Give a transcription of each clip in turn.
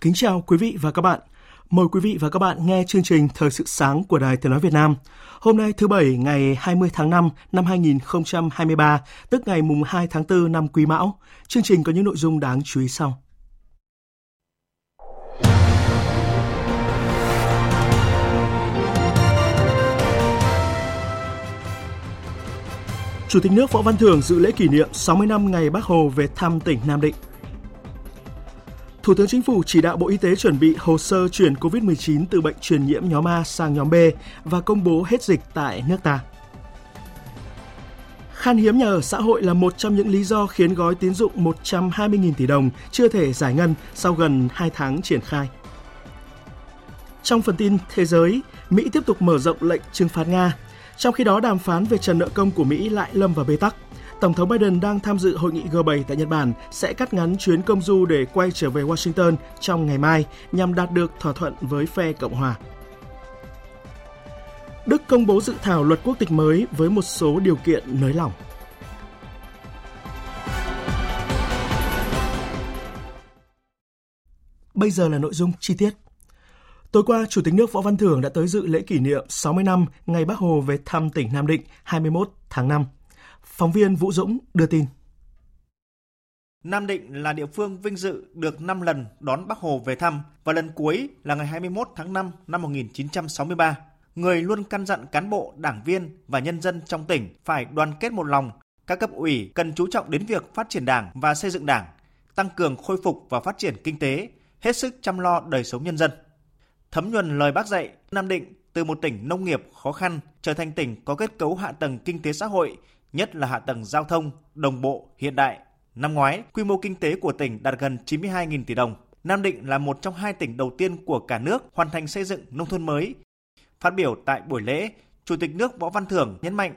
Kính chào quý vị và các bạn. Mời quý vị và các bạn nghe chương trình Thời sự sáng của Đài Tiếng Nói Việt Nam. Hôm nay thứ Bảy ngày 20 tháng 5 năm 2023, tức ngày mùng 2 tháng 4 năm Quý Mão. Chương trình có những nội dung đáng chú ý sau. Chủ tịch nước Võ Văn Thưởng dự lễ kỷ niệm 60 năm ngày Bác Hồ về thăm tỉnh Nam Định. Thủ tướng Chính phủ chỉ đạo Bộ Y tế chuẩn bị hồ sơ chuyển COVID-19 từ bệnh truyền nhiễm nhóm A sang nhóm B và công bố hết dịch tại nước ta. Khan hiếm nhà ở xã hội là một trong những lý do khiến gói tín dụng 120.000 tỷ đồng chưa thể giải ngân sau gần 2 tháng triển khai. Trong phần tin thế giới, Mỹ tiếp tục mở rộng lệnh trừng phạt Nga. Trong khi đó, đàm phán về trần nợ công của Mỹ lại lâm vào bế tắc. Tổng thống Biden đang tham dự hội nghị G7 tại Nhật Bản sẽ cắt ngắn chuyến công du để quay trở về Washington trong ngày mai nhằm đạt được thỏa thuận với phe Cộng hòa. Đức công bố dự thảo luật quốc tịch mới với một số điều kiện nới lỏng. Bây giờ là nội dung chi tiết. Tối qua, Chủ tịch nước Võ Văn Thưởng đã tới dự lễ kỷ niệm 60 năm ngày Bác Hồ về thăm tỉnh Nam Định 21 tháng 5. Phóng viên Vũ Dũng đưa tin. Nam Định là địa phương vinh dự được 5 lần đón Bác Hồ về thăm và lần cuối là ngày 21 tháng 5 năm 1963. Người luôn căn dặn cán bộ, đảng viên và nhân dân trong tỉnh phải đoàn kết một lòng. Các cấp ủy cần chú trọng đến việc phát triển đảng và xây dựng đảng, tăng cường khôi phục và phát triển kinh tế, hết sức chăm lo đời sống nhân dân. Thấm nhuần lời bác dạy, Nam Định từ một tỉnh nông nghiệp khó khăn trở thành tỉnh có kết cấu hạ tầng kinh tế xã hội nhất là hạ tầng giao thông, đồng bộ, hiện đại. Năm ngoái, quy mô kinh tế của tỉnh đạt gần 92.000 tỷ đồng. Nam Định là một trong hai tỉnh đầu tiên của cả nước hoàn thành xây dựng nông thôn mới. Phát biểu tại buổi lễ, Chủ tịch nước Võ Văn Thưởng nhấn mạnh,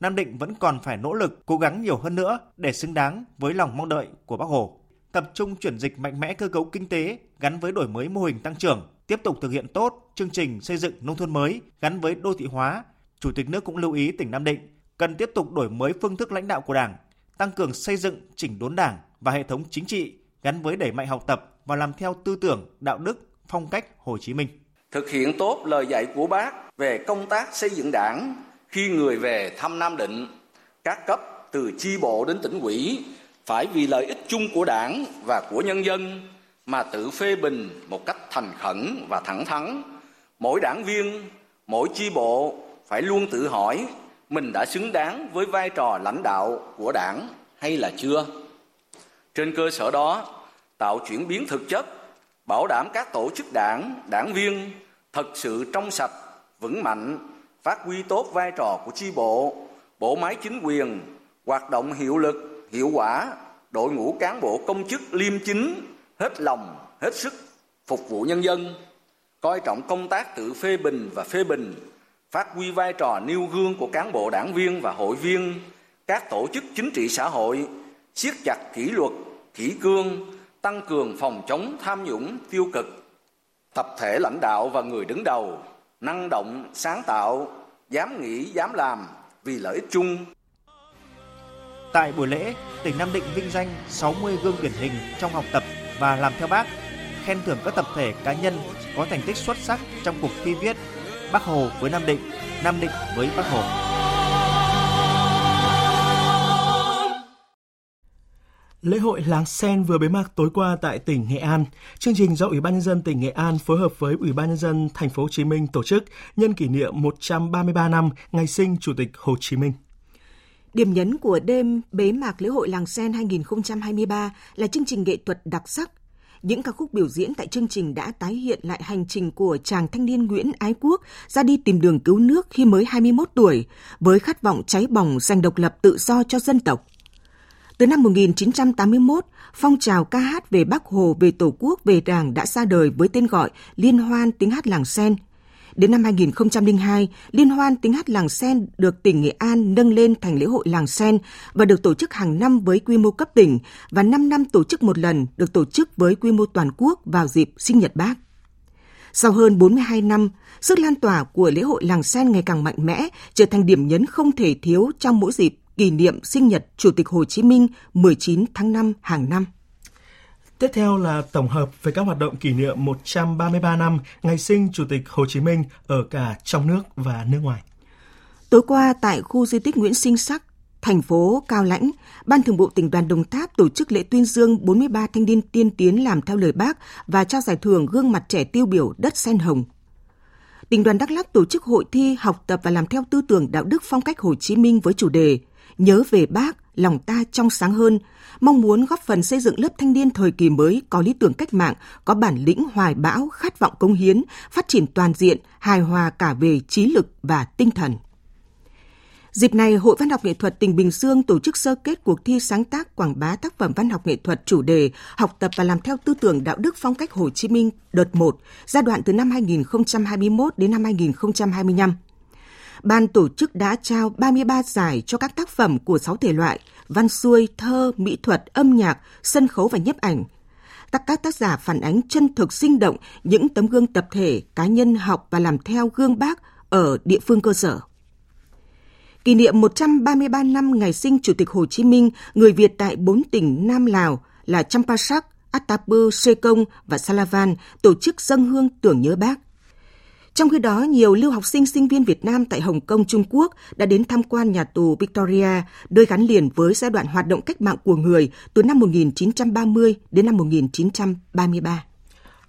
Nam Định vẫn còn phải nỗ lực, cố gắng nhiều hơn nữa để xứng đáng với lòng mong đợi của Bác Hồ. Tập trung chuyển dịch mạnh mẽ cơ cấu kinh tế gắn với đổi mới mô hình tăng trưởng, tiếp tục thực hiện tốt chương trình xây dựng nông thôn mới gắn với đô thị hóa. Chủ tịch nước cũng lưu ý tỉnh Nam Định cần tiếp tục đổi mới phương thức lãnh đạo của Đảng, tăng cường xây dựng chỉnh đốn Đảng và hệ thống chính trị gắn với đẩy mạnh học tập và làm theo tư tưởng, đạo đức, phong cách Hồ Chí Minh. Thực hiện tốt lời dạy của Bác về công tác xây dựng Đảng khi người về thăm Nam Định, các cấp từ chi bộ đến tỉnh ủy phải vì lợi ích chung của Đảng và của nhân dân mà tự phê bình một cách thành khẩn và thẳng thắn. Mỗi đảng viên, mỗi chi bộ phải luôn tự hỏi mình đã xứng đáng với vai trò lãnh đạo của đảng, hay là chưa? Trên cơ sở đó, tạo chuyển biến thực chất, bảo đảm các tổ chức đảng đảng viên thật sự trong sạch, vững mạnh, phát huy tốt vai trò của chi bộ bộ máy chính quyền, hoạt động hiệu lực, hiệu quả, đội ngũ cán bộ công chức liêm chính, hết lòng, hết sức phục vụ nhân dân, coi trọng công tác tự phê bình và phê bình phát huy vai trò nêu gương của cán bộ đảng viên và hội viên, các tổ chức chính trị xã hội, siết chặt kỷ luật, kỷ cương, tăng cường phòng chống tham nhũng tiêu cực. Tập thể lãnh đạo và người đứng đầu, năng động, sáng tạo, dám nghĩ, dám làm vì lợi ích chung. Tại buổi lễ, tỉnh Nam Định vinh danh 60 gương điển hình trong học tập và làm theo bác, khen thưởng các tập thể cá nhân có thành tích xuất sắc trong cuộc thi viết Bắc Hồ với Nam Định, Nam Định với Bắc Hồ. Lễ hội Làng Sen vừa bế mạc tối qua tại tỉnh Nghệ An. Chương trình do Ủy ban nhân dân tỉnh Nghệ An phối hợp với Ủy ban nhân dân thành phố Hồ Chí Minh tổ chức nhân kỷ niệm 133 năm ngày sinh Chủ tịch Hồ Chí Minh. Điểm nhấn của đêm bế mạc lễ hội Làng Sen 2023 là chương trình nghệ thuật đặc sắc. Những ca khúc biểu diễn tại chương trình đã tái hiện lại hành trình của chàng thanh niên Nguyễn Ái Quốc ra đi tìm đường cứu nước khi mới 21 tuổi, với khát vọng cháy bỏng giành độc lập tự do cho dân tộc. Từ năm 1981, phong trào ca hát về Bắc Hồ, về Tổ quốc, về Đảng đã ra đời với tên gọi Liên hoan tiếng hát làng sen – Đến năm 2002, Liên hoan tiếng hát làng sen được tỉnh Nghệ An nâng lên thành lễ hội làng sen và được tổ chức hàng năm với quy mô cấp tỉnh và 5 năm tổ chức một lần được tổ chức với quy mô toàn quốc vào dịp sinh nhật bác. Sau hơn 42 năm, sức lan tỏa của lễ hội làng sen ngày càng mạnh mẽ, trở thành điểm nhấn không thể thiếu trong mỗi dịp kỷ niệm sinh nhật Chủ tịch Hồ Chí Minh 19 tháng 5 hàng năm. Tiếp theo là tổng hợp về các hoạt động kỷ niệm 133 năm ngày sinh Chủ tịch Hồ Chí Minh ở cả trong nước và nước ngoài. Tối qua tại khu di tích Nguyễn Sinh Sắc, thành phố Cao Lãnh, Ban Thường vụ tỉnh đoàn Đồng Tháp tổ chức lễ tuyên dương 43 thanh niên tiên tiến làm theo lời bác và trao giải thưởng gương mặt trẻ tiêu biểu đất sen hồng. Tỉnh đoàn Đắk Lắk tổ chức hội thi học tập và làm theo tư tưởng đạo đức phong cách Hồ Chí Minh với chủ đề Nhớ về bác, lòng ta trong sáng hơn, mong muốn góp phần xây dựng lớp thanh niên thời kỳ mới có lý tưởng cách mạng, có bản lĩnh hoài bão, khát vọng cống hiến, phát triển toàn diện, hài hòa cả về trí lực và tinh thần. Dịp này, Hội Văn học Nghệ thuật tỉnh Bình Dương tổ chức sơ kết cuộc thi sáng tác quảng bá tác phẩm văn học nghệ thuật chủ đề Học tập và làm theo tư tưởng đạo đức phong cách Hồ Chí Minh đợt 1, giai đoạn từ năm 2021 đến năm 2025 ban tổ chức đã trao 33 giải cho các tác phẩm của 6 thể loại văn xuôi, thơ, mỹ thuật, âm nhạc, sân khấu và nhiếp ảnh. Các các tác giả phản ánh chân thực sinh động những tấm gương tập thể, cá nhân học và làm theo gương bác ở địa phương cơ sở. Kỷ niệm 133 năm ngày sinh Chủ tịch Hồ Chí Minh, người Việt tại bốn tỉnh Nam Lào là Champasak, Atapu, Sekong và Salavan tổ chức dân hương tưởng nhớ bác. Trong khi đó, nhiều lưu học sinh sinh viên Việt Nam tại Hồng Kông, Trung Quốc đã đến tham quan nhà tù Victoria, nơi gắn liền với giai đoạn hoạt động cách mạng của người từ năm 1930 đến năm 1933.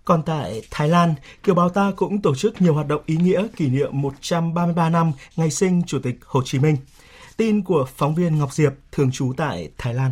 Còn tại Thái Lan, Kiều Bào ta cũng tổ chức nhiều hoạt động ý nghĩa kỷ niệm 133 năm ngày sinh Chủ tịch Hồ Chí Minh. Tin của phóng viên Ngọc Diệp, thường trú tại Thái Lan.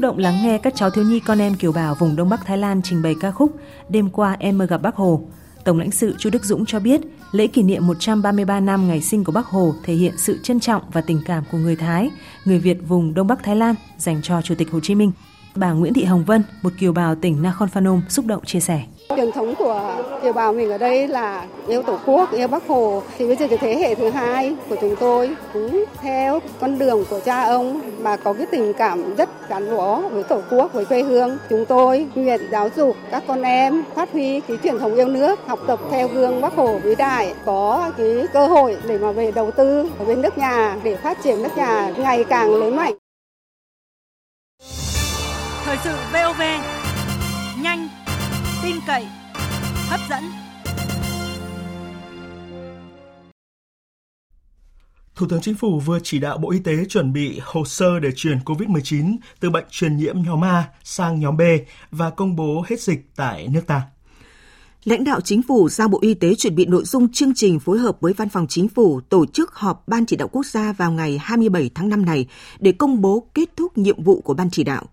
Động lắng nghe các cháu thiếu nhi con em kiều bào vùng Đông Bắc Thái Lan trình bày ca khúc Đêm qua em mơ gặp Bác Hồ. Tổng lãnh sự Chu Đức Dũng cho biết, lễ kỷ niệm 133 năm ngày sinh của Bác Hồ thể hiện sự trân trọng và tình cảm của người Thái, người Việt vùng Đông Bắc Thái Lan dành cho Chủ tịch Hồ Chí Minh. Bà Nguyễn Thị Hồng Vân, một kiều bào tỉnh Nakhon Phanom xúc động chia sẻ. Truyền thống kiều bào mình ở đây là yêu Tổ quốc, yêu bác Hồ. Thì bây giờ cái thế hệ thứ hai của chúng tôi cũng theo con đường của cha ông mà có cái tình cảm rất gắn bó với Tổ quốc, với quê hương. Chúng tôi nguyện giáo dục các con em phát huy cái truyền thống yêu nước, học tập theo gương bác Hồ vĩ đại, có cái cơ hội để mà về đầu tư ở bên nước nhà để phát triển nước nhà ngày càng lớn mạnh. Thời sự VOV nhanh, tin cậy, hấp dẫn. Thủ tướng Chính phủ vừa chỉ đạo Bộ Y tế chuẩn bị hồ sơ để chuyển COVID-19 từ bệnh truyền nhiễm nhóm A sang nhóm B và công bố hết dịch tại nước ta. Lãnh đạo chính phủ giao Bộ Y tế chuẩn bị nội dung chương trình phối hợp với Văn phòng Chính phủ tổ chức họp Ban chỉ đạo quốc gia vào ngày 27 tháng 5 này để công bố kết thúc nhiệm vụ của Ban chỉ đạo.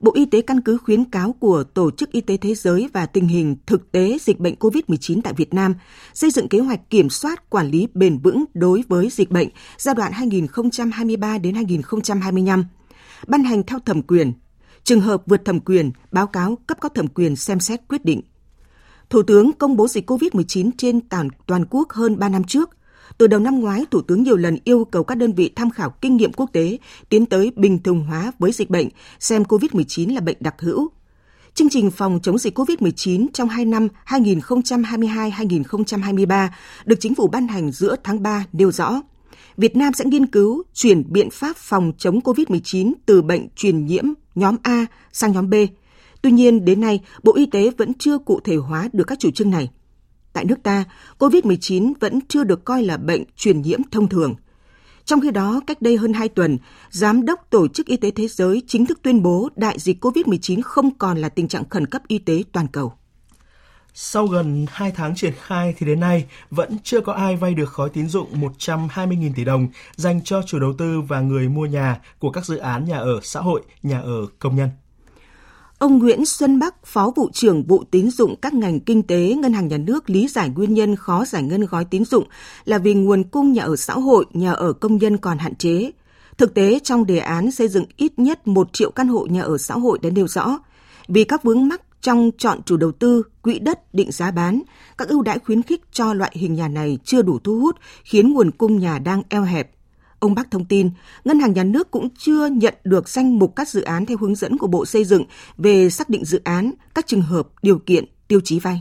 Bộ Y tế căn cứ khuyến cáo của Tổ chức Y tế Thế giới và tình hình thực tế dịch bệnh COVID-19 tại Việt Nam, xây dựng kế hoạch kiểm soát quản lý bền vững đối với dịch bệnh giai đoạn 2023 đến 2025, ban hành theo thẩm quyền. Trường hợp vượt thẩm quyền, báo cáo cấp có thẩm quyền xem xét quyết định. Thủ tướng công bố dịch COVID-19 trên toàn, toàn quốc hơn 3 năm trước, từ đầu năm ngoái, Thủ tướng nhiều lần yêu cầu các đơn vị tham khảo kinh nghiệm quốc tế tiến tới bình thường hóa với dịch bệnh, xem COVID-19 là bệnh đặc hữu. Chương trình phòng chống dịch COVID-19 trong 2 năm 2022-2023 được chính phủ ban hành giữa tháng 3 nêu rõ. Việt Nam sẽ nghiên cứu chuyển biện pháp phòng chống COVID-19 từ bệnh truyền nhiễm nhóm A sang nhóm B. Tuy nhiên, đến nay, Bộ Y tế vẫn chưa cụ thể hóa được các chủ trương này tại nước ta, COVID-19 vẫn chưa được coi là bệnh truyền nhiễm thông thường. Trong khi đó, cách đây hơn 2 tuần, Giám đốc Tổ chức Y tế Thế giới chính thức tuyên bố đại dịch COVID-19 không còn là tình trạng khẩn cấp y tế toàn cầu. Sau gần 2 tháng triển khai thì đến nay vẫn chưa có ai vay được gói tín dụng 120.000 tỷ đồng dành cho chủ đầu tư và người mua nhà của các dự án nhà ở xã hội, nhà ở công nhân. Ông Nguyễn Xuân Bắc, Phó vụ trưởng vụ tín dụng các ngành kinh tế Ngân hàng Nhà nước lý giải nguyên nhân khó giải ngân gói tín dụng là vì nguồn cung nhà ở xã hội, nhà ở công nhân còn hạn chế. Thực tế trong đề án xây dựng ít nhất 1 triệu căn hộ nhà ở xã hội đã nêu rõ, vì các vướng mắc trong chọn chủ đầu tư, quỹ đất, định giá bán, các ưu đãi khuyến khích cho loại hình nhà này chưa đủ thu hút, khiến nguồn cung nhà đang eo hẹp. Ông Bắc thông tin, Ngân hàng Nhà nước cũng chưa nhận được danh mục các dự án theo hướng dẫn của Bộ Xây dựng về xác định dự án, các trường hợp, điều kiện, tiêu chí vay.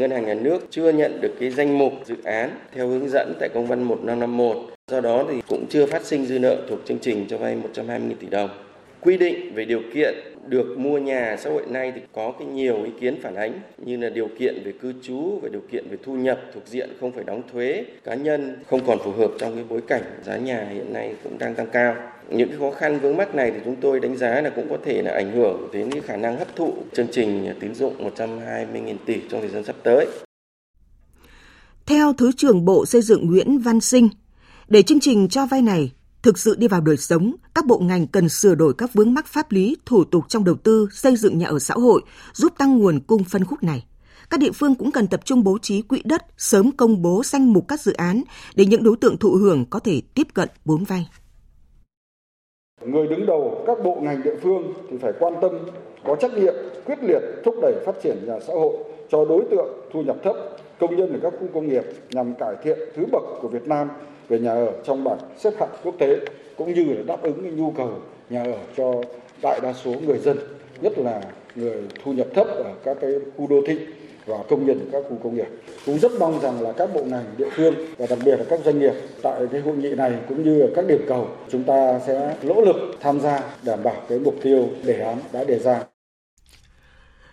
Ngân hàng Nhà nước chưa nhận được cái danh mục dự án theo hướng dẫn tại công văn 1551. Do đó thì cũng chưa phát sinh dư nợ thuộc chương trình cho vay 120.000 tỷ đồng. Quy định về điều kiện được mua nhà xã hội nay thì có cái nhiều ý kiến phản ánh như là điều kiện về cư trú và điều kiện về thu nhập thuộc diện không phải đóng thuế cá nhân không còn phù hợp trong cái bối cảnh giá nhà hiện nay cũng đang tăng cao những cái khó khăn vướng mắc này thì chúng tôi đánh giá là cũng có thể là ảnh hưởng đến cái khả năng hấp thụ chương trình tín dụng 120.000 tỷ trong thời gian sắp tới. Theo Thứ trưởng Bộ Xây dựng Nguyễn Văn Sinh, để chương trình cho vay này thực sự đi vào đời sống, các bộ ngành cần sửa đổi các vướng mắc pháp lý, thủ tục trong đầu tư, xây dựng nhà ở xã hội, giúp tăng nguồn cung phân khúc này. Các địa phương cũng cần tập trung bố trí quỹ đất, sớm công bố danh mục các dự án để những đối tượng thụ hưởng có thể tiếp cận vốn vay. Người đứng đầu các bộ ngành địa phương thì phải quan tâm, có trách nhiệm, quyết liệt thúc đẩy phát triển nhà xã hội cho đối tượng thu nhập thấp, công nhân ở các khu công nghiệp nhằm cải thiện thứ bậc của Việt Nam về nhà ở trong bảng xếp hạng quốc tế cũng như là đáp ứng nhu cầu nhà ở cho đại đa số người dân, nhất là người thu nhập thấp ở các cái khu đô thị và công nhân các khu công nghiệp. Cũng rất mong rằng là các bộ ngành địa phương và đặc biệt là các doanh nghiệp tại cái hội nghị này cũng như các điểm cầu chúng ta sẽ nỗ lực tham gia đảm bảo cái mục tiêu đề án đã đề ra.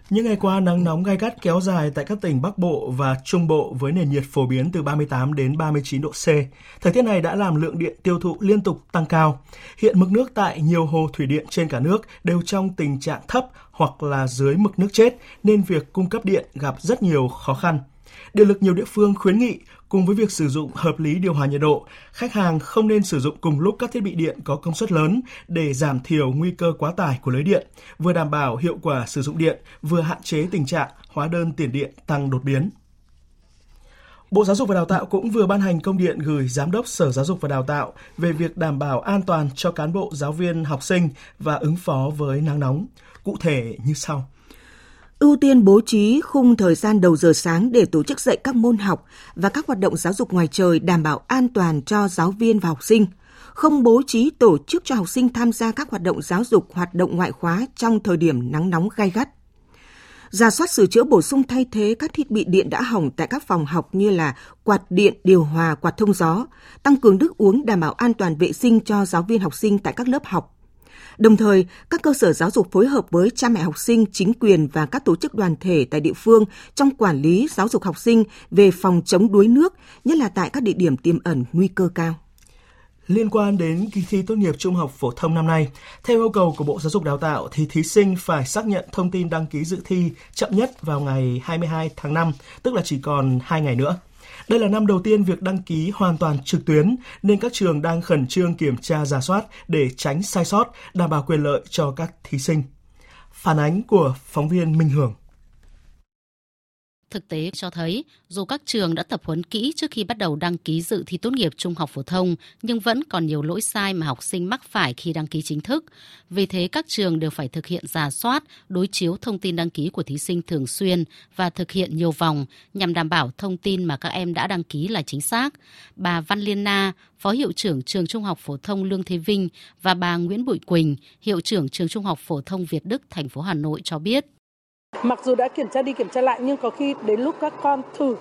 Những ngày qua, nắng nóng gai gắt kéo dài tại các tỉnh Bắc Bộ và Trung Bộ với nền nhiệt phổ biến từ 38 đến 39 độ C. Thời tiết này đã làm lượng điện tiêu thụ liên tục tăng cao. Hiện mực nước tại nhiều hồ thủy điện trên cả nước đều trong tình trạng thấp hoặc là dưới mực nước chết nên việc cung cấp điện gặp rất nhiều khó khăn. Điện lực nhiều địa phương khuyến nghị cùng với việc sử dụng hợp lý điều hòa nhiệt độ, khách hàng không nên sử dụng cùng lúc các thiết bị điện có công suất lớn để giảm thiểu nguy cơ quá tải của lưới điện, vừa đảm bảo hiệu quả sử dụng điện, vừa hạn chế tình trạng hóa đơn tiền điện tăng đột biến. Bộ Giáo dục và Đào tạo cũng vừa ban hành công điện gửi Giám đốc Sở Giáo dục và Đào tạo về việc đảm bảo an toàn cho cán bộ, giáo viên, học sinh và ứng phó với nắng nóng. Cụ thể như sau ưu tiên bố trí khung thời gian đầu giờ sáng để tổ chức dạy các môn học và các hoạt động giáo dục ngoài trời đảm bảo an toàn cho giáo viên và học sinh, không bố trí tổ chức cho học sinh tham gia các hoạt động giáo dục hoạt động ngoại khóa trong thời điểm nắng nóng gai gắt. Giả soát sửa chữa bổ sung thay thế các thiết bị điện đã hỏng tại các phòng học như là quạt điện, điều hòa, quạt thông gió, tăng cường nước uống đảm bảo an toàn vệ sinh cho giáo viên học sinh tại các lớp học, Đồng thời, các cơ sở giáo dục phối hợp với cha mẹ học sinh, chính quyền và các tổ chức đoàn thể tại địa phương trong quản lý giáo dục học sinh về phòng chống đuối nước, nhất là tại các địa điểm tiềm ẩn nguy cơ cao. Liên quan đến kỳ thi tốt nghiệp trung học phổ thông năm nay, theo yêu cầu của Bộ Giáo dục Đào tạo thì thí sinh phải xác nhận thông tin đăng ký dự thi chậm nhất vào ngày 22 tháng 5, tức là chỉ còn 2 ngày nữa. Đây là năm đầu tiên việc đăng ký hoàn toàn trực tuyến nên các trường đang khẩn trương kiểm tra giả soát để tránh sai sót, đảm bảo quyền lợi cho các thí sinh. Phản ánh của phóng viên Minh Hưởng. Thực tế cho thấy, dù các trường đã tập huấn kỹ trước khi bắt đầu đăng ký dự thi tốt nghiệp trung học phổ thông, nhưng vẫn còn nhiều lỗi sai mà học sinh mắc phải khi đăng ký chính thức. Vì thế, các trường đều phải thực hiện giả soát, đối chiếu thông tin đăng ký của thí sinh thường xuyên và thực hiện nhiều vòng nhằm đảm bảo thông tin mà các em đã đăng ký là chính xác. Bà Văn Liên Na, Phó Hiệu trưởng Trường Trung học Phổ thông Lương Thế Vinh và bà Nguyễn Bụi Quỳnh, Hiệu trưởng Trường Trung học Phổ thông Việt Đức, thành phố Hà Nội cho biết. Mặc dù đã kiểm tra đi kiểm tra lại, nhưng có khi đến lúc các con thử,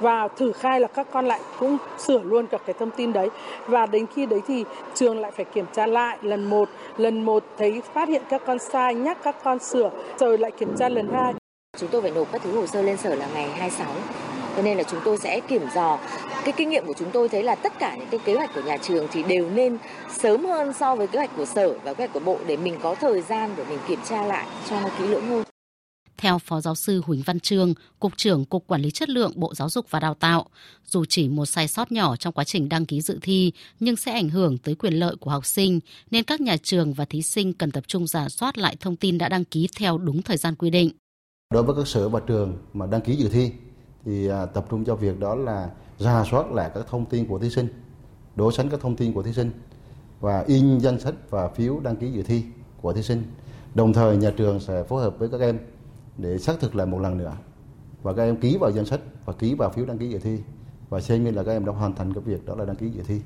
và thử khai là các con lại cũng sửa luôn cả cái thông tin đấy và đến khi đấy thì trường lại phải kiểm tra lại lần một lần một thấy phát hiện các con sai, nhắc các con sửa, rồi lại kiểm tra lần hai Chúng tôi phải nộp các thứ hồ sơ lên sở là ngày 26. Cho nên là chúng tôi sẽ kiểm dò cái kinh nghiệm của chúng tôi thấy là tất cả những cái kế hoạch của nhà trường thì đều nên sớm hơn so với kế hoạch của sở và kế hoạch của bộ để mình có thời gian để mình kiểm tra lại cho nó kỹ lưỡng hơn. Theo Phó Giáo sư Huỳnh Văn Trương, Cục trưởng Cục Quản lý Chất lượng Bộ Giáo dục và Đào tạo, dù chỉ một sai sót nhỏ trong quá trình đăng ký dự thi nhưng sẽ ảnh hưởng tới quyền lợi của học sinh, nên các nhà trường và thí sinh cần tập trung giả soát lại thông tin đã đăng ký theo đúng thời gian quy định. Đối với các sở và trường mà đăng ký dự thi thì à, tập trung cho việc đó là giả soát lại các thông tin của thí sinh, đối sánh các thông tin của thí sinh và in danh sách và phiếu đăng ký dự thi của thí sinh. Đồng thời nhà trường sẽ phối hợp với các em để xác thực lại một lần nữa và các em ký vào danh sách và ký vào phiếu đăng ký dự thi và xem như là các em đã hoàn thành cái việc đó là đăng ký dự thi.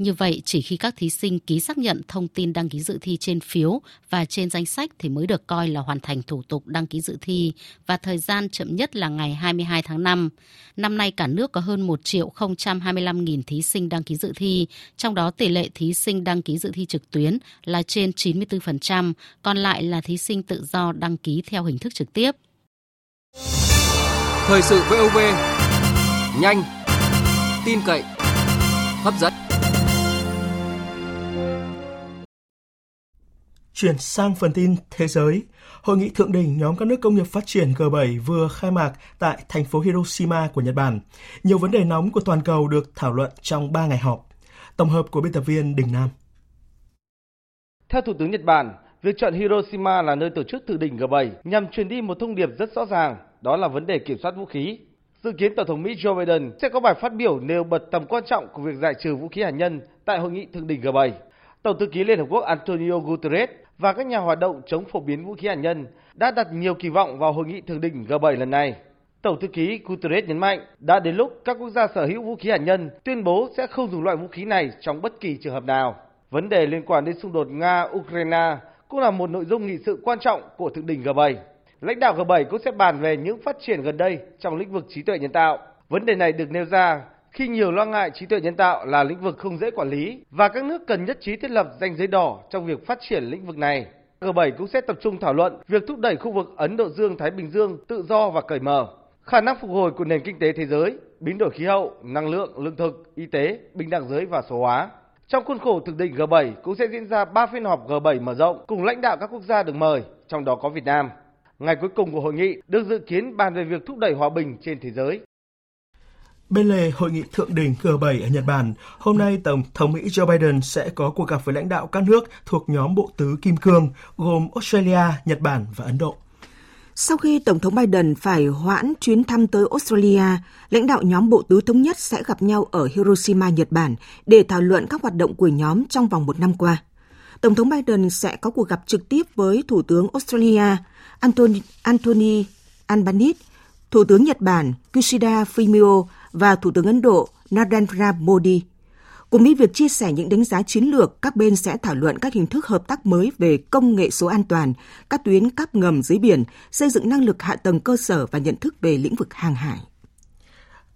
Như vậy, chỉ khi các thí sinh ký xác nhận thông tin đăng ký dự thi trên phiếu và trên danh sách thì mới được coi là hoàn thành thủ tục đăng ký dự thi và thời gian chậm nhất là ngày 22 tháng 5. Năm nay cả nước có hơn 1 triệu 025.000 thí sinh đăng ký dự thi, trong đó tỷ lệ thí sinh đăng ký dự thi trực tuyến là trên 94%, còn lại là thí sinh tự do đăng ký theo hình thức trực tiếp. Thời sự VOV, nhanh, tin cậy, hấp dẫn. Chuyển sang phần tin thế giới, Hội nghị thượng đỉnh nhóm các nước công nghiệp phát triển G7 vừa khai mạc tại thành phố Hiroshima của Nhật Bản. Nhiều vấn đề nóng của toàn cầu được thảo luận trong 3 ngày họp. Tổng hợp của biên tập viên Đình Nam. Theo Thủ tướng Nhật Bản, việc chọn Hiroshima là nơi tổ chức thượng đỉnh G7 nhằm truyền đi một thông điệp rất rõ ràng, đó là vấn đề kiểm soát vũ khí. Dự kiến Tổng thống Mỹ Joe Biden sẽ có bài phát biểu nêu bật tầm quan trọng của việc giải trừ vũ khí hạt nhân tại hội nghị thượng đỉnh G7. Tổng thư ký Liên Hợp Quốc Antonio Guterres và các nhà hoạt động chống phổ biến vũ khí hạt nhân đã đặt nhiều kỳ vọng vào hội nghị thượng đỉnh G7 lần này. Tổng thư ký Guterres nhấn mạnh, đã đến lúc các quốc gia sở hữu vũ khí hạt nhân tuyên bố sẽ không dùng loại vũ khí này trong bất kỳ trường hợp nào. Vấn đề liên quan đến xung đột Nga-Ukraine cũng là một nội dung nghị sự quan trọng của thượng đỉnh G7. Lãnh đạo G7 cũng sẽ bàn về những phát triển gần đây trong lĩnh vực trí tuệ nhân tạo. Vấn đề này được nêu ra khi nhiều lo ngại trí tuệ nhân tạo là lĩnh vực không dễ quản lý và các nước cần nhất trí thiết lập danh giới đỏ trong việc phát triển lĩnh vực này. G7 cũng sẽ tập trung thảo luận việc thúc đẩy khu vực Ấn Độ Dương-Thái Bình Dương tự do và cởi mở, khả năng phục hồi của nền kinh tế thế giới, biến đổi khí hậu, năng lượng, lương thực, y tế, bình đẳng giới và số hóa. Trong khuôn khổ thượng đỉnh G7 cũng sẽ diễn ra 3 phiên họp G7 mở rộng cùng lãnh đạo các quốc gia được mời, trong đó có Việt Nam. Ngày cuối cùng của hội nghị được dự kiến bàn về việc thúc đẩy hòa bình trên thế giới. Bên lề hội nghị thượng đỉnh G7 ở Nhật Bản, hôm nay Tổng thống Mỹ Joe Biden sẽ có cuộc gặp với lãnh đạo các nước thuộc nhóm Bộ Tứ Kim Cương, gồm Australia, Nhật Bản và Ấn Độ. Sau khi Tổng thống Biden phải hoãn chuyến thăm tới Australia, lãnh đạo nhóm Bộ Tứ Thống Nhất sẽ gặp nhau ở Hiroshima, Nhật Bản để thảo luận các hoạt động của nhóm trong vòng một năm qua. Tổng thống Biden sẽ có cuộc gặp trực tiếp với Thủ tướng Australia Anthony, Anthony Albanese, Thủ tướng Nhật Bản Kishida Fumio và Thủ tướng Ấn Độ Narendra Modi. Cùng với việc chia sẻ những đánh giá chiến lược, các bên sẽ thảo luận các hình thức hợp tác mới về công nghệ số an toàn, các tuyến cáp ngầm dưới biển, xây dựng năng lực hạ tầng cơ sở và nhận thức về lĩnh vực hàng hải.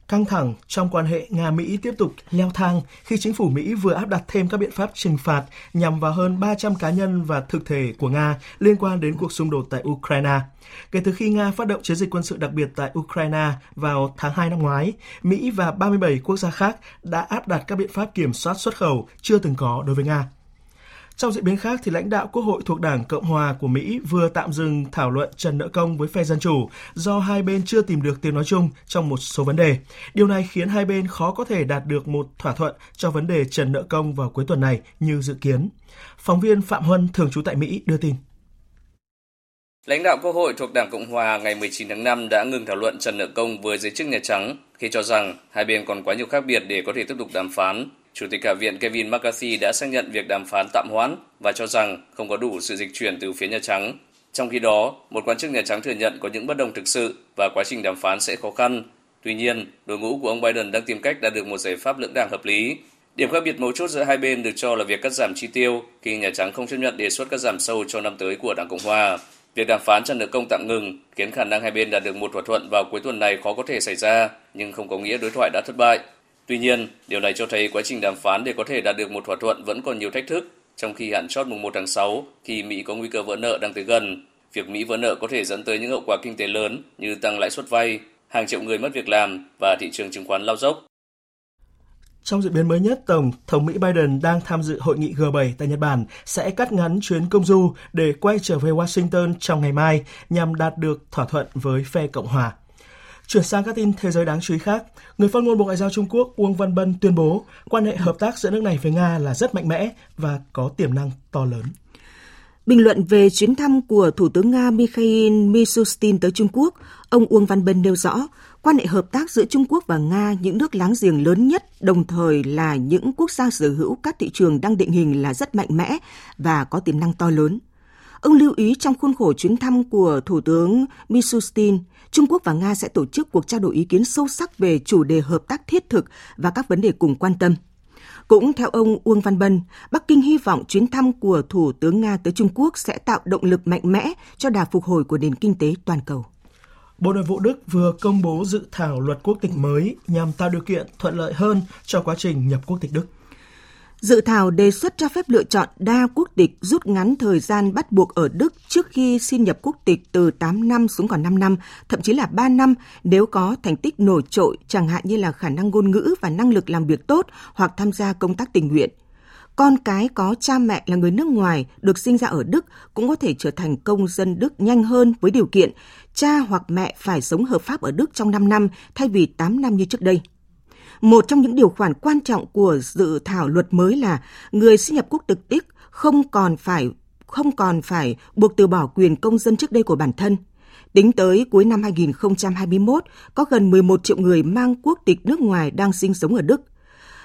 Căng thẳng trong quan hệ Nga-Mỹ tiếp tục leo thang khi chính phủ Mỹ vừa áp đặt thêm các biện pháp trừng phạt nhằm vào hơn 300 cá nhân và thực thể của Nga liên quan đến cuộc xung đột tại Ukraine. Kể từ khi Nga phát động chiến dịch quân sự đặc biệt tại Ukraine vào tháng 2 năm ngoái, Mỹ và 37 quốc gia khác đã áp đặt các biện pháp kiểm soát xuất khẩu chưa từng có đối với Nga. Trong diễn biến khác, thì lãnh đạo Quốc hội thuộc Đảng Cộng hòa của Mỹ vừa tạm dừng thảo luận trần nợ công với phe Dân Chủ do hai bên chưa tìm được tiếng nói chung trong một số vấn đề. Điều này khiến hai bên khó có thể đạt được một thỏa thuận cho vấn đề trần nợ công vào cuối tuần này như dự kiến. Phóng viên Phạm Huân, thường trú tại Mỹ, đưa tin. Lãnh đạo Quốc hội thuộc Đảng Cộng hòa ngày 19 tháng 5 đã ngừng thảo luận trần nợ công với giới chức Nhà Trắng khi cho rằng hai bên còn quá nhiều khác biệt để có thể tiếp tục đàm phán Chủ tịch Hạ viện Kevin McCarthy đã xác nhận việc đàm phán tạm hoãn và cho rằng không có đủ sự dịch chuyển từ phía Nhà Trắng. Trong khi đó, một quan chức Nhà Trắng thừa nhận có những bất đồng thực sự và quá trình đàm phán sẽ khó khăn. Tuy nhiên, đội ngũ của ông Biden đang tìm cách đạt được một giải pháp lưỡng đảng hợp lý. Điểm khác biệt mấu chốt giữa hai bên được cho là việc cắt giảm chi tiêu khi Nhà Trắng không chấp nhận đề xuất cắt giảm sâu cho năm tới của Đảng Cộng Hòa. Việc đàm phán trần nợ công tạm ngừng khiến khả năng hai bên đạt được một thỏa thuận vào cuối tuần này khó có thể xảy ra, nhưng không có nghĩa đối thoại đã thất bại. Tuy nhiên, điều này cho thấy quá trình đàm phán để có thể đạt được một thỏa thuận vẫn còn nhiều thách thức, trong khi hạn chót mùng 1 tháng 6 khi Mỹ có nguy cơ vỡ nợ đang tới gần. Việc Mỹ vỡ nợ có thể dẫn tới những hậu quả kinh tế lớn như tăng lãi suất vay, hàng triệu người mất việc làm và thị trường chứng khoán lao dốc. Trong diễn biến mới nhất, Tổng thống Mỹ Biden đang tham dự hội nghị G7 tại Nhật Bản sẽ cắt ngắn chuyến công du để quay trở về Washington trong ngày mai nhằm đạt được thỏa thuận với phe Cộng hòa. Chuyển sang các tin thế giới đáng chú ý khác, người phát ngôn Bộ Ngoại giao Trung Quốc Uông Văn Bân tuyên bố quan hệ hợp tác giữa nước này với Nga là rất mạnh mẽ và có tiềm năng to lớn. Bình luận về chuyến thăm của Thủ tướng Nga Mikhail Mishustin tới Trung Quốc, ông Uông Văn Bân nêu rõ, quan hệ hợp tác giữa Trung Quốc và Nga, những nước láng giềng lớn nhất, đồng thời là những quốc gia sở hữu các thị trường đang định hình là rất mạnh mẽ và có tiềm năng to lớn. Ông lưu ý trong khuôn khổ chuyến thăm của Thủ tướng Mishustin, Trung Quốc và Nga sẽ tổ chức cuộc trao đổi ý kiến sâu sắc về chủ đề hợp tác thiết thực và các vấn đề cùng quan tâm. Cũng theo ông Uông Văn Bân, Bắc Kinh hy vọng chuyến thăm của Thủ tướng Nga tới Trung Quốc sẽ tạo động lực mạnh mẽ cho đà phục hồi của nền kinh tế toàn cầu. Bộ Nội vụ Đức vừa công bố dự thảo luật quốc tịch mới nhằm tạo điều kiện thuận lợi hơn cho quá trình nhập quốc tịch Đức. Dự thảo đề xuất cho phép lựa chọn đa quốc tịch rút ngắn thời gian bắt buộc ở Đức trước khi xin nhập quốc tịch từ 8 năm xuống còn 5 năm, thậm chí là 3 năm nếu có thành tích nổi trội, chẳng hạn như là khả năng ngôn ngữ và năng lực làm việc tốt hoặc tham gia công tác tình nguyện. Con cái có cha mẹ là người nước ngoài được sinh ra ở Đức cũng có thể trở thành công dân Đức nhanh hơn với điều kiện cha hoặc mẹ phải sống hợp pháp ở Đức trong 5 năm thay vì 8 năm như trước đây. Một trong những điều khoản quan trọng của dự thảo luật mới là người sinh nhập quốc tịch Đức không còn phải không còn phải buộc từ bỏ quyền công dân trước đây của bản thân. Tính tới cuối năm 2021, có gần 11 triệu người mang quốc tịch nước ngoài đang sinh sống ở Đức.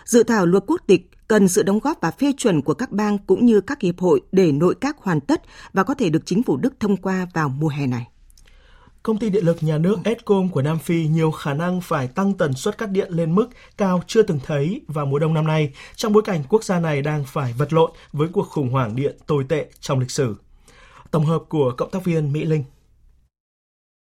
Dự thảo luật quốc tịch cần sự đóng góp và phê chuẩn của các bang cũng như các hiệp hội để nội các hoàn tất và có thể được chính phủ Đức thông qua vào mùa hè này. Công ty điện lực nhà nước Eskom của Nam Phi nhiều khả năng phải tăng tần suất cắt điện lên mức cao chưa từng thấy vào mùa đông năm nay, trong bối cảnh quốc gia này đang phải vật lộn với cuộc khủng hoảng điện tồi tệ trong lịch sử. Tổng hợp của cộng tác viên Mỹ Linh.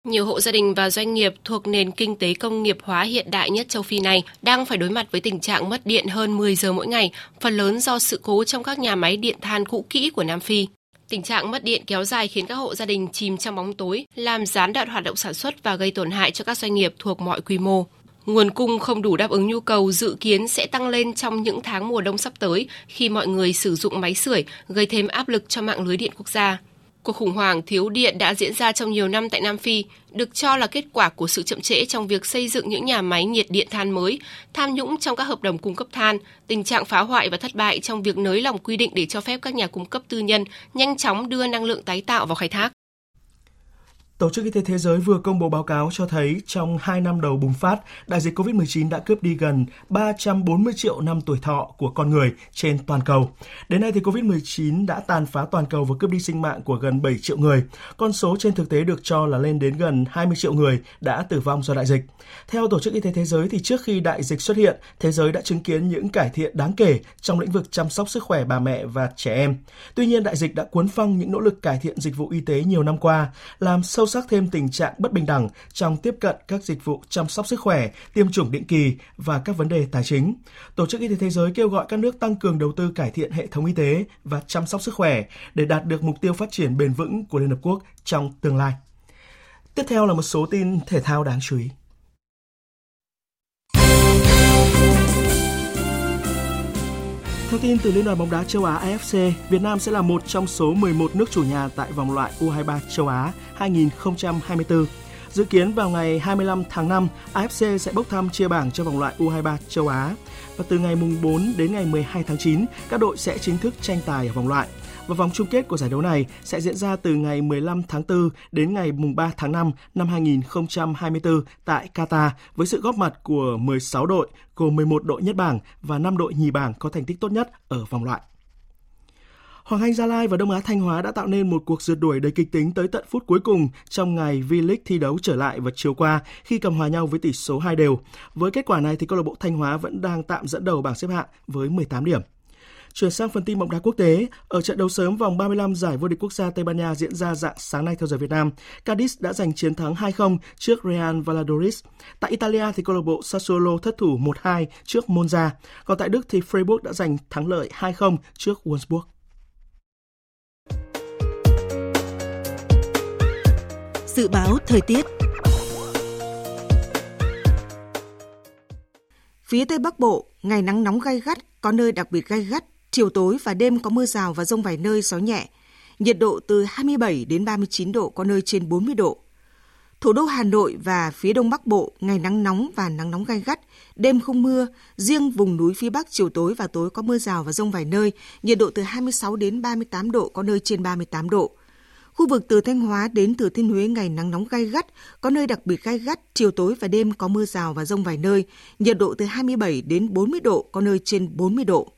Nhiều hộ gia đình và doanh nghiệp thuộc nền kinh tế công nghiệp hóa hiện đại nhất châu Phi này đang phải đối mặt với tình trạng mất điện hơn 10 giờ mỗi ngày, phần lớn do sự cố trong các nhà máy điện than cũ kỹ của Nam Phi. Tình trạng mất điện kéo dài khiến các hộ gia đình chìm trong bóng tối, làm gián đoạn hoạt động sản xuất và gây tổn hại cho các doanh nghiệp thuộc mọi quy mô. Nguồn cung không đủ đáp ứng nhu cầu dự kiến sẽ tăng lên trong những tháng mùa đông sắp tới khi mọi người sử dụng máy sưởi, gây thêm áp lực cho mạng lưới điện quốc gia. Cuộc khủng hoảng thiếu điện đã diễn ra trong nhiều năm tại Nam Phi, được cho là kết quả của sự chậm trễ trong việc xây dựng những nhà máy nhiệt điện than mới, tham nhũng trong các hợp đồng cung cấp than, tình trạng phá hoại và thất bại trong việc nới lỏng quy định để cho phép các nhà cung cấp tư nhân nhanh chóng đưa năng lượng tái tạo vào khai thác. Tổ chức Y tế Thế giới vừa công bố báo cáo cho thấy trong 2 năm đầu bùng phát, đại dịch COVID-19 đã cướp đi gần 340 triệu năm tuổi thọ của con người trên toàn cầu. Đến nay thì COVID-19 đã tàn phá toàn cầu và cướp đi sinh mạng của gần 7 triệu người. Con số trên thực tế được cho là lên đến gần 20 triệu người đã tử vong do đại dịch. Theo Tổ chức Y tế Thế giới thì trước khi đại dịch xuất hiện, thế giới đã chứng kiến những cải thiện đáng kể trong lĩnh vực chăm sóc sức khỏe bà mẹ và trẻ em. Tuy nhiên, đại dịch đã cuốn phăng những nỗ lực cải thiện dịch vụ y tế nhiều năm qua, làm sâu sâu sắc thêm tình trạng bất bình đẳng trong tiếp cận các dịch vụ chăm sóc sức khỏe, tiêm chủng định kỳ và các vấn đề tài chính. Tổ chức Y tế Thế giới kêu gọi các nước tăng cường đầu tư cải thiện hệ thống y tế và chăm sóc sức khỏe để đạt được mục tiêu phát triển bền vững của Liên Hợp Quốc trong tương lai. Tiếp theo là một số tin thể thao đáng chú ý. Theo tin từ Liên đoàn bóng đá châu Á AFC, Việt Nam sẽ là một trong số 11 nước chủ nhà tại vòng loại U23 châu Á 2024. Dự kiến vào ngày 25 tháng 5, AFC sẽ bốc thăm chia bảng cho vòng loại U23 châu Á. Và từ ngày mùng 4 đến ngày 12 tháng 9, các đội sẽ chính thức tranh tài ở vòng loại và vòng chung kết của giải đấu này sẽ diễn ra từ ngày 15 tháng 4 đến ngày 3 tháng 5 năm 2024 tại Qatar với sự góp mặt của 16 đội, gồm 11 đội nhất bảng và 5 đội nhì bảng có thành tích tốt nhất ở vòng loại. Hoàng Anh Gia Lai và Đông Á Thanh Hóa đã tạo nên một cuộc rượt đuổi đầy kịch tính tới tận phút cuối cùng trong ngày V-League thi đấu trở lại vào chiều qua khi cầm hòa nhau với tỷ số 2 đều. Với kết quả này thì câu lạc bộ Thanh Hóa vẫn đang tạm dẫn đầu bảng xếp hạng với 18 điểm. Chuyển sang phần tin bóng đá quốc tế, ở trận đấu sớm vòng 35 giải vô địch quốc gia Tây Ban Nha diễn ra dạng sáng nay theo giờ Việt Nam, Cadiz đã giành chiến thắng 2-0 trước Real Valladolid. Tại Italia thì câu lạc bộ Sassuolo thất thủ 1-2 trước Monza, còn tại Đức thì Freiburg đã giành thắng lợi 2-0 trước Wolfsburg. Dự báo thời tiết Phía Tây Bắc Bộ, ngày nắng nóng gai gắt, có nơi đặc biệt gai gắt, chiều tối và đêm có mưa rào và rông vài nơi gió nhẹ. Nhiệt độ từ 27 đến 39 độ, có nơi trên 40 độ. Thủ đô Hà Nội và phía Đông Bắc Bộ, ngày nắng nóng và nắng nóng gai gắt, đêm không mưa, riêng vùng núi phía Bắc chiều tối và tối có mưa rào và rông vài nơi, nhiệt độ từ 26 đến 38 độ, có nơi trên 38 độ. Khu vực từ Thanh Hóa đến Thừa Thiên Huế ngày nắng nóng gai gắt, có nơi đặc biệt gai gắt, chiều tối và đêm có mưa rào và rông vài nơi, nhiệt độ từ 27 đến 40 độ, có nơi trên 40 độ.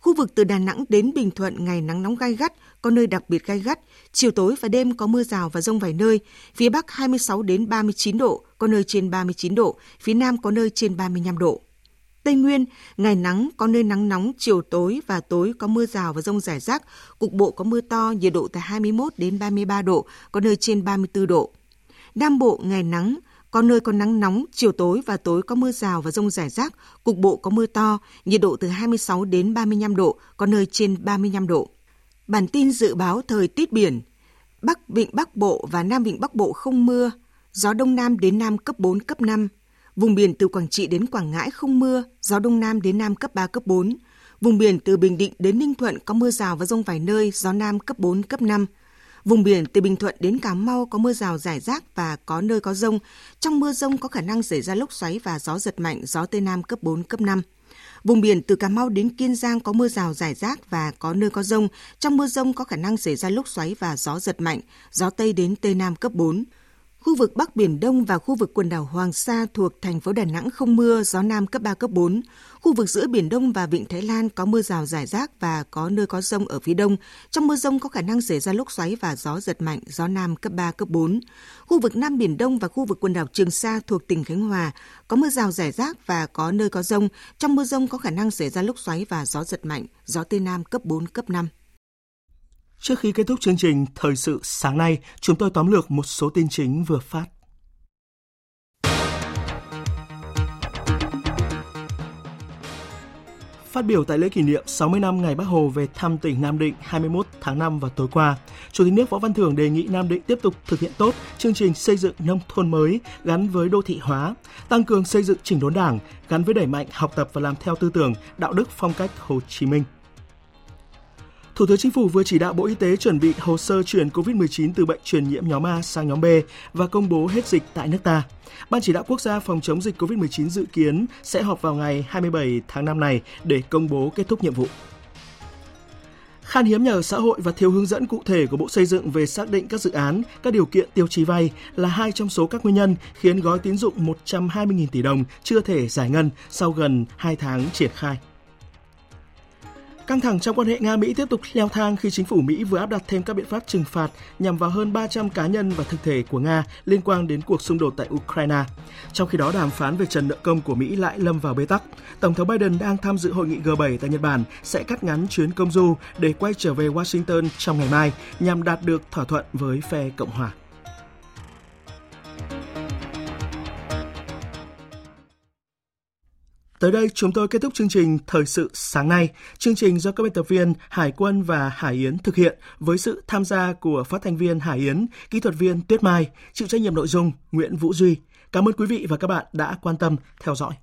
Khu vực từ Đà Nẵng đến Bình Thuận ngày nắng nóng gai gắt, có nơi đặc biệt gai gắt, chiều tối và đêm có mưa rào và rông vài nơi, phía Bắc 26 đến 39 độ, có nơi trên 39 độ, phía Nam có nơi trên 35 độ. Tây Nguyên, ngày nắng, có nơi nắng nóng, chiều tối và tối có mưa rào và rông rải rác, cục bộ có mưa to, nhiệt độ từ 21 đến 33 độ, có nơi trên 34 độ. Nam Bộ, ngày nắng, có nơi có nắng nóng, chiều tối và tối có mưa rào và rông rải rác, cục bộ có mưa to, nhiệt độ từ 26 đến 35 độ, có nơi trên 35 độ. Bản tin dự báo thời tiết biển. Bắc Vịnh Bắc Bộ và Nam Vịnh Bắc Bộ không mưa, gió Đông Nam đến Nam cấp 4, cấp 5. Vùng biển từ Quảng Trị đến Quảng Ngãi không mưa, gió Đông Nam đến Nam cấp 3, cấp 4. Vùng biển từ Bình Định đến Ninh Thuận có mưa rào và rông vài nơi, gió Nam cấp 4, cấp 5. Vùng biển từ Bình Thuận đến Cà Mau có mưa rào rải rác và có nơi có rông. Trong mưa rông có khả năng xảy ra lốc xoáy và gió giật mạnh, gió Tây Nam cấp 4, cấp 5. Vùng biển từ Cà Mau đến Kiên Giang có mưa rào rải rác và có nơi có rông. Trong mưa rông có khả năng xảy ra lốc xoáy và gió giật mạnh, gió Tây đến Tây Nam cấp 4. Khu vực Bắc Biển Đông và khu vực quần đảo Hoàng Sa thuộc thành phố Đà Nẵng không mưa, gió Nam cấp 3, cấp 4. Khu vực giữa Biển Đông và Vịnh Thái Lan có mưa rào rải rác và có nơi có rông ở phía đông. Trong mưa rông có khả năng xảy ra lốc xoáy và gió giật mạnh, gió Nam cấp 3, cấp 4. Khu vực Nam Biển Đông và khu vực quần đảo Trường Sa thuộc tỉnh Khánh Hòa có mưa rào rải rác và có nơi có rông. Trong mưa rông có khả năng xảy ra lốc xoáy và gió giật mạnh, gió Tây Nam cấp 4, cấp 5. Trước khi kết thúc chương trình Thời sự sáng nay, chúng tôi tóm lược một số tin chính vừa phát. Phát biểu tại lễ kỷ niệm 60 năm ngày Bắc Hồ về thăm tỉnh Nam Định 21 tháng 5 và tối qua, Chủ tịch nước Võ Văn Thưởng đề nghị Nam Định tiếp tục thực hiện tốt chương trình xây dựng nông thôn mới gắn với đô thị hóa, tăng cường xây dựng chỉnh đốn đảng gắn với đẩy mạnh học tập và làm theo tư tưởng, đạo đức phong cách Hồ Chí Minh. Thủ tướng Chính phủ vừa chỉ đạo Bộ Y tế chuẩn bị hồ sơ chuyển COVID-19 từ bệnh truyền nhiễm nhóm A sang nhóm B và công bố hết dịch tại nước ta. Ban chỉ đạo quốc gia phòng chống dịch COVID-19 dự kiến sẽ họp vào ngày 27 tháng 5 này để công bố kết thúc nhiệm vụ. Khan hiếm nhà ở xã hội và thiếu hướng dẫn cụ thể của Bộ Xây dựng về xác định các dự án, các điều kiện tiêu chí vay là hai trong số các nguyên nhân khiến gói tín dụng 120.000 tỷ đồng chưa thể giải ngân sau gần 2 tháng triển khai. Căng thẳng trong quan hệ Nga-Mỹ tiếp tục leo thang khi chính phủ Mỹ vừa áp đặt thêm các biện pháp trừng phạt nhằm vào hơn 300 cá nhân và thực thể của Nga liên quan đến cuộc xung đột tại Ukraine. Trong khi đó, đàm phán về trần nợ công của Mỹ lại lâm vào bế tắc. Tổng thống Biden đang tham dự hội nghị G7 tại Nhật Bản sẽ cắt ngắn chuyến công du để quay trở về Washington trong ngày mai nhằm đạt được thỏa thuận với phe Cộng hòa. Tới đây chúng tôi kết thúc chương trình Thời sự sáng nay. Chương trình do các biên tập viên Hải Quân và Hải Yến thực hiện với sự tham gia của phát thanh viên Hải Yến, kỹ thuật viên Tuyết Mai, chịu trách nhiệm nội dung Nguyễn Vũ Duy. Cảm ơn quý vị và các bạn đã quan tâm theo dõi.